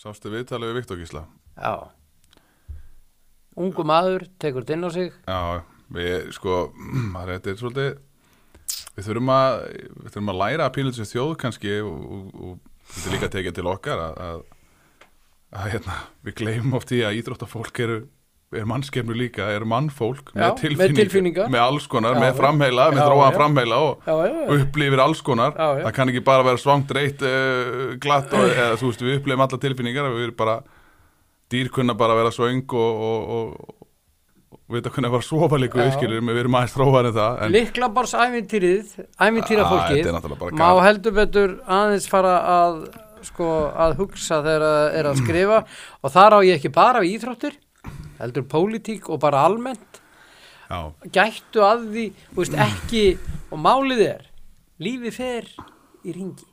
Sástu viðtalið við Viktor Gísla? Já. Ungu maður, tekur þetta inn á sig. Já, við sko, maður, þetta er svolítið, við þurfum að, við þurfum að læra að píla þessu þjóð kannski og, og, og þetta er líka tekið til okkar að, að, að hérna, við gleymum oft í að íþróttafólk eru, er mannskemnu líka, er mannfólk Já, með tilfinningar. með alls konar, Já, með framheila, með Já, þróaðan já. framheila og upplifir alls konar það kann ekki bara vera svangt reitt uh, glatt og eða, þú veist, við upplifum alla tilfinningar við erum bara, dýr kunna bara vera svöng og, og, og, vita hvernig að vera sofa líka Já. við við erum aðeins þróaðan en það en, Liklabars ævintýrið, ævintýra Ah, bara má heldur betur aðeins fara að sko að hugsa þegar það er að skrifa og þar á ég ekki bara við íþróttir heldur pólitík og bara almennt. Já, gættu að því, veist ekki og málið er lífið fer í ringi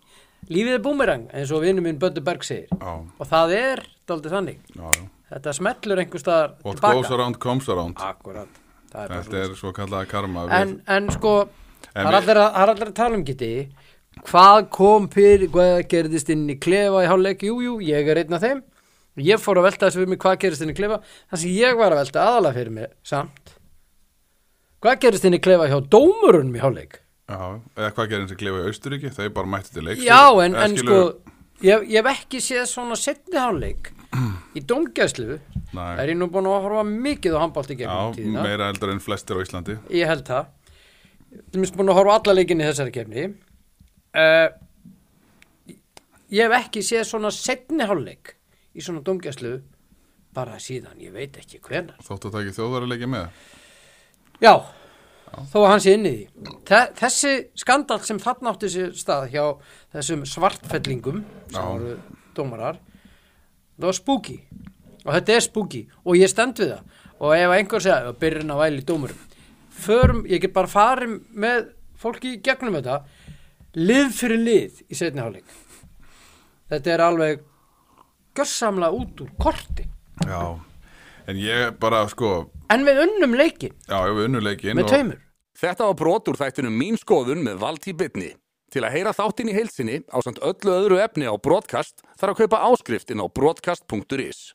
lífið er búmerang eins og vinnu minn Böddu Berg segir. Já, og það er daldið þannig. Já, þetta smellur einhver staðar what tilbaka goes around comes around. Akkurat, er þetta er svo kallaða karma en, en sko það er allir, að- að tala um geti hvað kom fyrir hvað gerðist inn í klefa í hálfleik? Jú, jú, ég er einn af þeim ég fór að velta þessu fyrir mig hvað gerðist inn í klefa? Það sem ég var að velta aðalega fyrir mig samt hvað gerðist inn í klefa hjá dómurunum í hálfleik? Já, eða hvað eins og klefa í Austuríki þau bara mætti til leiks já, en, en sko ég, ég hef ekki séð svona setni hálfleik í dómgæslu. Nei. er ég nú búin að horfa mikið á handbólt í gegnum já, tíðina? meira eldur en flestir á Íslandi. Ég held það. Til minnst búin að horfa alla leikinni þessari kefni uh, ég hef ekki séð svona setni hálfleik í svona domgæslu bara síðan, ég veit ekki hvenar þóttu það ekki þjóðaruleiki með? Já, þó að hann sé inn í því. Þe þessi skandal sem þarna átti sér stað hjá þessum svartfellingum sem Já. voru dómarar það var spooky. Og þetta er spooky. Og ég stend við það. Og ef einhver segja, byrjun að væli dómurum. Förum, ég get bara farið með fólki gegnum þetta. Lið fyrir lið í setni hálfleik. Þetta er alveg görsamlega út úr korti já, en ég bara sko en við unnum leikin já, við unnuleikin með tveimur Þetta var brot úr þættinum Mín skoðun með Valtí Bitni. Til að heyra þáttinn í heilsinni á samt öllu öðru efni á broadcast þarf að kaupa áskrift inn á broadcast.is.